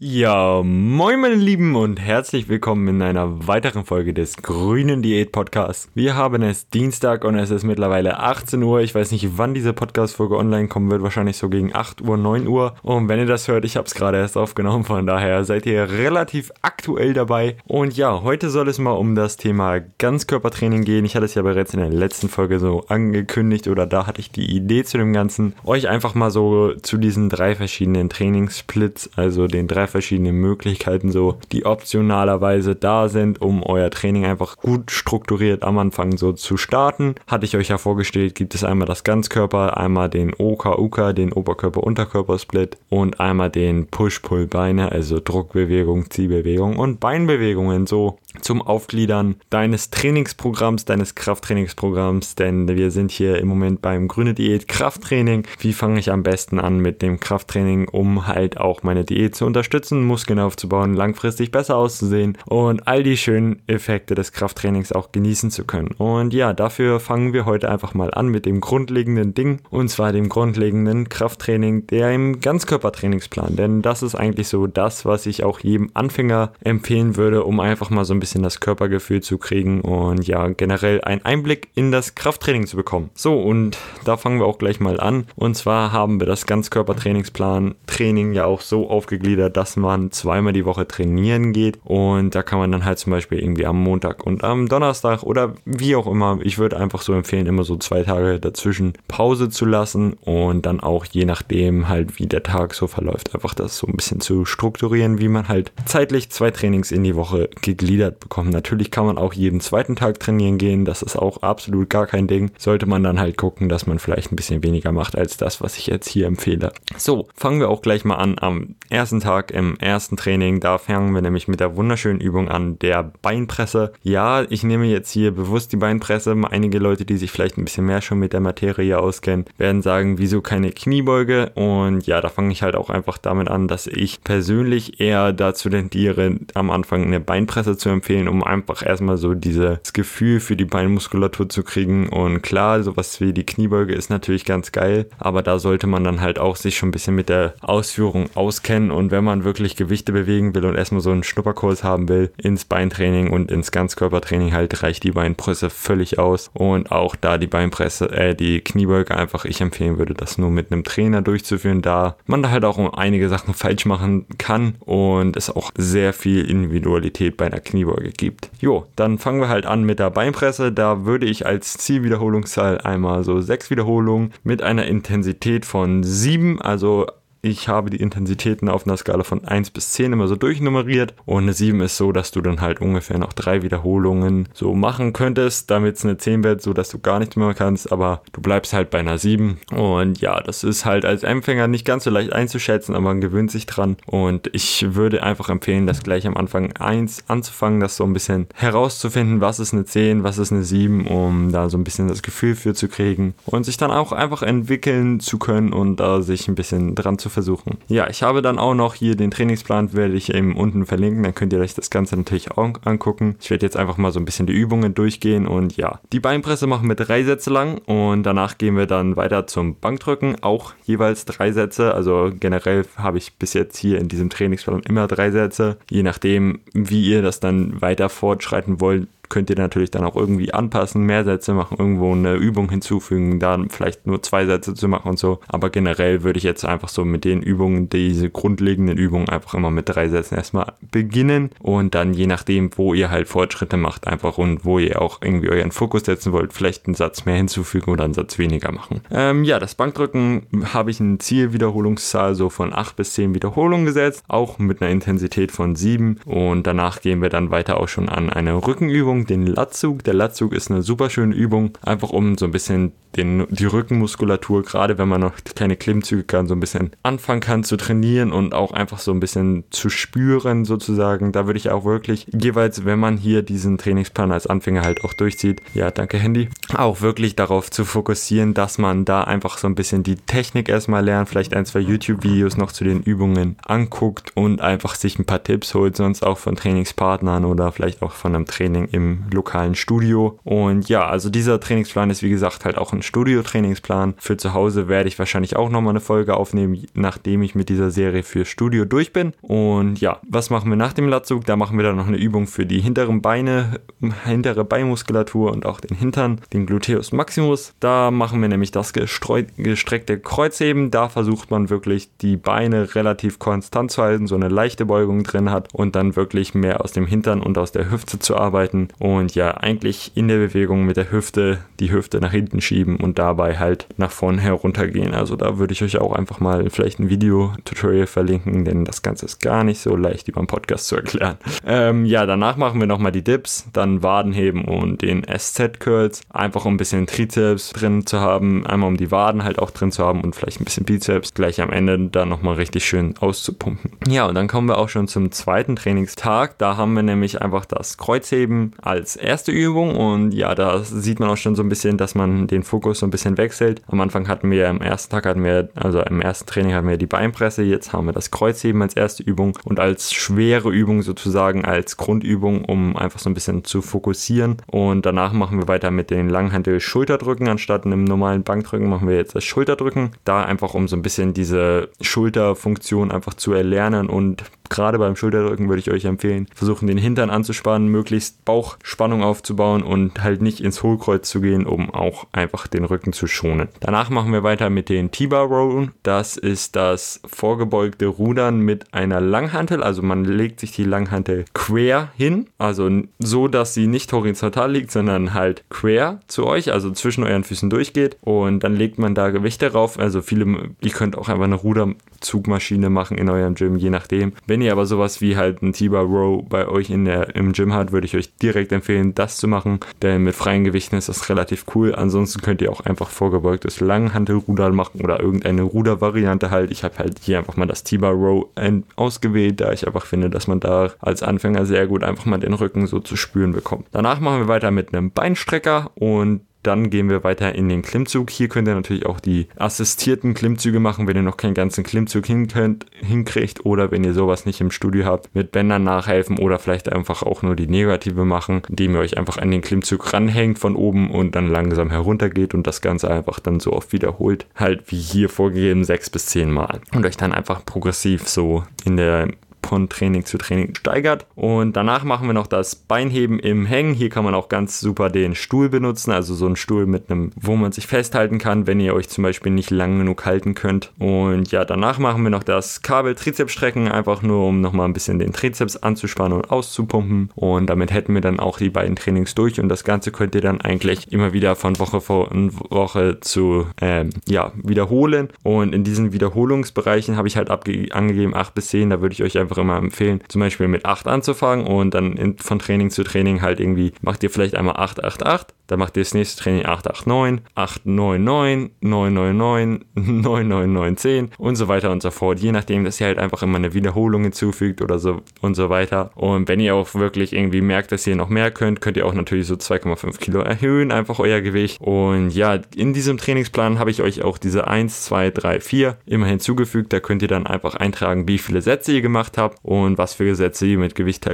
Ja, moin meine Lieben und herzlich willkommen in einer weiteren Folge des Grünen Diät Podcasts. Wir haben es Dienstag und es ist mittlerweile 18 Uhr. Ich weiß nicht, wann diese Podcast-Folge online kommen wird, wahrscheinlich so gegen 8 Uhr, 9 Uhr. Und wenn ihr das hört, ich habe es gerade erst aufgenommen, von daher seid ihr relativ aktuell dabei. Und ja, heute soll es mal um das Thema Ganzkörpertraining gehen. Ich hatte es ja bereits in der letzten Folge so angekündigt oder da hatte ich die Idee zu dem Ganzen, euch einfach mal so zu diesen drei verschiedenen Trainingssplits, also den drei verschiedene Möglichkeiten so, die optionalerweise da sind, um euer Training einfach gut strukturiert am Anfang so zu starten. Hatte ich euch ja vorgestellt, gibt es einmal das Ganzkörper, einmal den Oka-Uka, den Oberkörper-Unterkörper-Split und einmal den Push-Pull-Beine, also Druckbewegung, Ziehbewegung und Beinbewegungen so zum Aufgliedern deines Trainingsprogramms, deines Krafttrainingsprogramms, denn wir sind hier im Moment beim Grüne Diät Krafttraining. Wie fange ich am besten an mit dem Krafttraining, um halt auch meine Diät zu unterstützen? Muskeln aufzubauen, langfristig besser auszusehen und all die schönen Effekte des Krafttrainings auch genießen zu können. Und ja, dafür fangen wir heute einfach mal an mit dem grundlegenden Ding und zwar dem grundlegenden Krafttraining, der im Ganzkörpertrainingsplan. Denn das ist eigentlich so das, was ich auch jedem Anfänger empfehlen würde, um einfach mal so ein bisschen das Körpergefühl zu kriegen und ja, generell einen Einblick in das Krafttraining zu bekommen. So, und da fangen wir auch gleich mal an. Und zwar haben wir das Ganzkörpertrainingsplan Training ja auch so aufgegliedert, dass man zweimal die Woche trainieren geht und da kann man dann halt zum Beispiel irgendwie am Montag und am Donnerstag oder wie auch immer, ich würde einfach so empfehlen, immer so zwei Tage dazwischen Pause zu lassen und dann auch je nachdem halt wie der Tag so verläuft, einfach das so ein bisschen zu strukturieren, wie man halt zeitlich zwei Trainings in die Woche gegliedert bekommt. Natürlich kann man auch jeden zweiten Tag trainieren gehen, das ist auch absolut gar kein Ding. Sollte man dann halt gucken, dass man vielleicht ein bisschen weniger macht als das, was ich jetzt hier empfehle. So, fangen wir auch gleich mal an am ersten Tag im ersten Training. Da fangen wir nämlich mit der wunderschönen Übung an, der Beinpresse. Ja, ich nehme jetzt hier bewusst die Beinpresse. Einige Leute, die sich vielleicht ein bisschen mehr schon mit der Materie auskennen, werden sagen, wieso keine Kniebeuge? Und ja, da fange ich halt auch einfach damit an, dass ich persönlich eher dazu tendiere, am Anfang eine Beinpresse zu empfehlen, um einfach erstmal so dieses Gefühl für die Beinmuskulatur zu kriegen. Und klar, sowas wie die Kniebeuge ist natürlich ganz geil, aber da sollte man dann halt auch sich schon ein bisschen mit der Ausführung auskennen. Und wenn man wirklich Gewichte bewegen will und erstmal so einen Schnupperkurs haben will ins Beintraining und ins Ganzkörpertraining halt reicht die Beinpresse völlig aus und auch da die Beinpresse, äh, die Kniebeuge einfach ich empfehlen würde, das nur mit einem Trainer durchzuführen, da man da halt auch einige Sachen falsch machen kann und es auch sehr viel Individualität bei der Kniebeuge gibt. Jo, dann fangen wir halt an mit der Beinpresse. Da würde ich als Zielwiederholungszahl einmal so sechs Wiederholungen mit einer Intensität von sieben, also ich habe die Intensitäten auf einer Skala von 1 bis 10 immer so durchnummeriert und eine 7 ist so, dass du dann halt ungefähr noch drei Wiederholungen so machen könntest, damit es eine 10 wird, so dass du gar nichts mehr kannst, aber du bleibst halt bei einer 7 und ja, das ist halt als Empfänger nicht ganz so leicht einzuschätzen, aber man gewöhnt sich dran. Und ich würde einfach empfehlen, das gleich am Anfang 1 anzufangen, das so ein bisschen herauszufinden, was ist eine 10, was ist eine 7, um da so ein bisschen das Gefühl für zu kriegen und sich dann auch einfach entwickeln zu können und da sich ein bisschen dran zu versuchen. Ja, ich habe dann auch noch hier den Trainingsplan, werde ich eben unten verlinken, dann könnt ihr euch das Ganze natürlich auch angucken. Ich werde jetzt einfach mal so ein bisschen die Übungen durchgehen und ja, die Beinpresse machen wir drei Sätze lang und danach gehen wir dann weiter zum Bankdrücken, auch jeweils drei Sätze. Also generell habe ich bis jetzt hier in diesem Trainingsplan immer drei Sätze. Je nachdem, wie ihr das dann weiter fortschreiten wollt, könnt ihr natürlich dann auch irgendwie anpassen, mehr Sätze machen, irgendwo eine Übung hinzufügen, da vielleicht nur zwei Sätze zu machen und so. Aber generell würde ich jetzt einfach so mit den Übungen, diese grundlegenden Übungen einfach immer mit drei Sätzen erstmal beginnen und dann je nachdem, wo ihr halt Fortschritte macht, einfach und wo ihr auch irgendwie euren Fokus setzen wollt, vielleicht einen Satz mehr hinzufügen oder einen Satz weniger machen. Ähm, ja, das Bankdrücken habe ich eine Zielwiederholungszahl so von 8 bis 10 Wiederholungen gesetzt, auch mit einer Intensität von 7 und danach gehen wir dann weiter auch schon an eine Rückenübung Übung, den Latzug. Der Latzug ist eine super schöne Übung, einfach um so ein bisschen den, die Rückenmuskulatur, gerade wenn man noch keine Klimmzüge kann, so ein bisschen anfangen kann zu trainieren und auch einfach so ein bisschen zu spüren sozusagen. Da würde ich auch wirklich jeweils, wenn man hier diesen Trainingsplan als Anfänger halt auch durchzieht, ja, danke Handy, auch wirklich darauf zu fokussieren, dass man da einfach so ein bisschen die Technik erstmal lernt, vielleicht ein, zwei YouTube-Videos noch zu den Übungen anguckt und einfach sich ein paar Tipps holt, sonst auch von Trainingspartnern oder vielleicht auch von einem Training im lokalen Studio. Und ja, also dieser Trainingsplan ist wie gesagt halt auch ein Studio-Trainingsplan. Für zu Hause werde ich wahrscheinlich auch nochmal eine Folge aufnehmen, nachdem ich mit dieser Serie für Studio durch bin. Und ja, was machen wir nach dem Latzug? Da machen wir dann noch eine Übung für die hinteren Beine, hintere Beinmuskulatur und auch den Hintern, den Gluteus Maximus. Da machen wir nämlich das gestreckte Kreuzheben. Da versucht man wirklich die Beine relativ konstant zu halten, so eine leichte Beugung drin hat und dann wirklich mehr aus dem Hintern und aus der Hüfte zu arbeiten. Und ja, eigentlich in der Bewegung mit der Hüfte die Hüfte nach hinten schieben und dabei halt nach vorne heruntergehen. Also da würde ich euch auch einfach mal vielleicht ein Video-Tutorial verlinken, denn das Ganze ist gar nicht so leicht über einen Podcast zu erklären. Ähm, ja, danach machen wir nochmal die Dips, dann Wadenheben und den SZ-Curls. Einfach um ein bisschen Trizeps drin zu haben, einmal um die Waden halt auch drin zu haben und vielleicht ein bisschen Bizeps. Gleich am Ende dann nochmal richtig schön auszupumpen. Ja, und dann kommen wir auch schon zum zweiten Trainingstag. Da haben wir nämlich einfach das Kreuzheben als erste Übung und ja, da sieht man auch schon so ein bisschen, dass man den Fokus so ein bisschen wechselt. Am Anfang hatten wir, am ersten Tag hatten wir, also im ersten Training hatten wir die Beinpresse, jetzt haben wir das Kreuzheben als erste Übung und als schwere Übung sozusagen als Grundübung, um einfach so ein bisschen zu fokussieren. Und danach machen wir weiter mit den Langhantel Schulterdrücken. Anstatt einem normalen Bankdrücken machen wir jetzt das Schulterdrücken. Da einfach um so ein bisschen diese Schulterfunktion einfach zu erlernen und gerade beim Schulterdrücken würde ich euch empfehlen, versuchen den Hintern anzuspannen, möglichst Bauchspannung aufzubauen und halt nicht ins Hohlkreuz zu gehen, um auch einfach den Rücken zu schonen. Danach machen wir weiter mit den T-Bar Rollen. Das ist das vorgebeugte Rudern mit einer Langhantel, also man legt sich die Langhantel quer hin, also so, dass sie nicht horizontal liegt, sondern halt quer zu euch, also zwischen euren Füßen durchgeht und dann legt man da Gewichte drauf, also viele, ihr könnt auch einfach eine Ruderzugmaschine machen in eurem Gym, je nachdem. Wenn wenn ihr aber sowas wie halt ein T-Bar Row bei euch in der, im Gym habt, würde ich euch direkt empfehlen, das zu machen, denn mit freien Gewichten ist das relativ cool. Ansonsten könnt ihr auch einfach vorgebeugtes Langhantelrudern machen oder irgendeine Rudervariante halt. Ich habe halt hier einfach mal das T-Bar Row ausgewählt, da ich einfach finde, dass man da als Anfänger sehr gut einfach mal den Rücken so zu spüren bekommt. Danach machen wir weiter mit einem Beinstrecker und dann gehen wir weiter in den Klimmzug. Hier könnt ihr natürlich auch die assistierten Klimmzüge machen, wenn ihr noch keinen ganzen Klimmzug hin könnt, hinkriegt oder wenn ihr sowas nicht im Studio habt, mit Bändern nachhelfen oder vielleicht einfach auch nur die negative machen, indem ihr euch einfach an den Klimmzug ranhängt von oben und dann langsam heruntergeht und das Ganze einfach dann so oft wiederholt. Halt wie hier vorgegeben sechs bis zehn Mal. Und euch dann einfach progressiv so in der von Training zu Training steigert. Und danach machen wir noch das Beinheben im Hängen. Hier kann man auch ganz super den Stuhl benutzen, also so ein Stuhl mit einem, wo man sich festhalten kann, wenn ihr euch zum Beispiel nicht lang genug halten könnt. Und ja, danach machen wir noch das Kabel-Trizeps-Strecken, einfach nur um nochmal ein bisschen den Trizeps anzuspannen und auszupumpen. Und damit hätten wir dann auch die beiden Trainings durch und das Ganze könnt ihr dann eigentlich immer wieder von Woche vor Woche zu ähm, ja, wiederholen. Und in diesen Wiederholungsbereichen habe ich halt angegeben 8 bis 10, da würde ich euch einfach einfach immer empfehlen, zum Beispiel mit 8 anzufangen und dann in, von Training zu Training halt irgendwie, macht ihr vielleicht einmal 8, 8, 8, dann macht ihr das nächste Training 889, 899, 999, 99910 und so weiter und so fort. Je nachdem, dass ihr halt einfach immer eine Wiederholung hinzufügt oder so und so weiter. Und wenn ihr auch wirklich irgendwie merkt, dass ihr noch mehr könnt, könnt ihr auch natürlich so 2,5 Kilo erhöhen, einfach euer Gewicht. Und ja, in diesem Trainingsplan habe ich euch auch diese 1, 2, 3, 4 immer hinzugefügt. Da könnt ihr dann einfach eintragen, wie viele Sätze ihr gemacht habt und was für Sätze ihr mit Gewicht,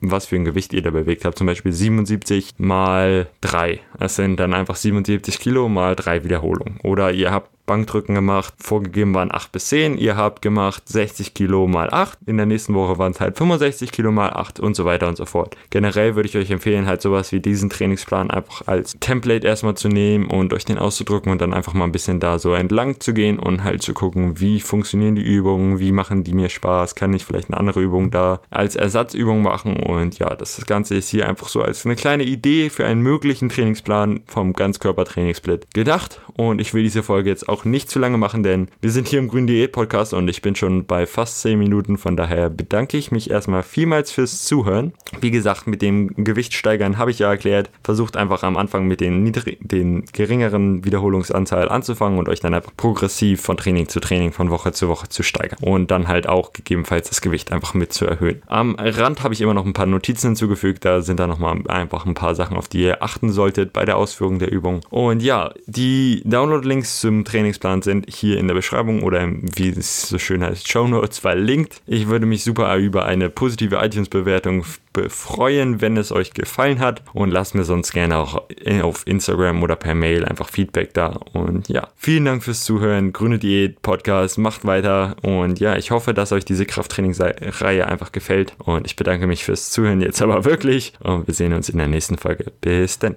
was für ein Gewicht ihr da bewegt habt. Zum Beispiel 77 mal 3 das sind dann einfach 77 Kilo mal drei Wiederholungen. Oder ihr habt Bankdrücken gemacht. Vorgegeben waren 8 bis 10. Ihr habt gemacht 60 Kilo mal 8. In der nächsten Woche waren es halt 65 Kilo mal 8 und so weiter und so fort. Generell würde ich euch empfehlen, halt sowas wie diesen Trainingsplan einfach als Template erstmal zu nehmen und euch den auszudrucken und dann einfach mal ein bisschen da so entlang zu gehen und halt zu gucken, wie funktionieren die Übungen, wie machen die mir Spaß, kann ich vielleicht eine andere Übung da als Ersatzübung machen und ja, das Ganze ist hier einfach so als eine kleine Idee für einen möglichen Trainingsplan vom Ganzkörper-Trainingssplit gedacht und ich will diese Folge jetzt auch auch nicht zu lange machen, denn wir sind hier im Grün Diät Podcast und ich bin schon bei fast 10 Minuten. Von daher bedanke ich mich erstmal vielmals fürs Zuhören. Wie gesagt, mit dem Gewichtsteigern habe ich ja erklärt. Versucht einfach am Anfang mit den, den geringeren Wiederholungsanzahl anzufangen und euch dann einfach progressiv von Training zu Training, von Woche zu Woche zu steigern. Und dann halt auch gegebenenfalls das Gewicht einfach mit zu erhöhen. Am Rand habe ich immer noch ein paar Notizen hinzugefügt. Da sind dann nochmal einfach ein paar Sachen, auf die ihr achten solltet bei der Ausführung der Übung. Und ja, die Download-Links zum Training Trainingsplan sind hier in der Beschreibung oder im, wie es so schön heißt, Show Notes verlinkt. Ich würde mich super über eine positive iTunes-Bewertung freuen, wenn es euch gefallen hat und lasst mir sonst gerne auch auf Instagram oder per Mail einfach Feedback da. Und ja, vielen Dank fürs Zuhören. Grüne Diät Podcast, macht weiter und ja, ich hoffe, dass euch diese Krafttrainingsreihe einfach gefällt und ich bedanke mich fürs Zuhören jetzt aber wirklich und wir sehen uns in der nächsten Folge. Bis dann.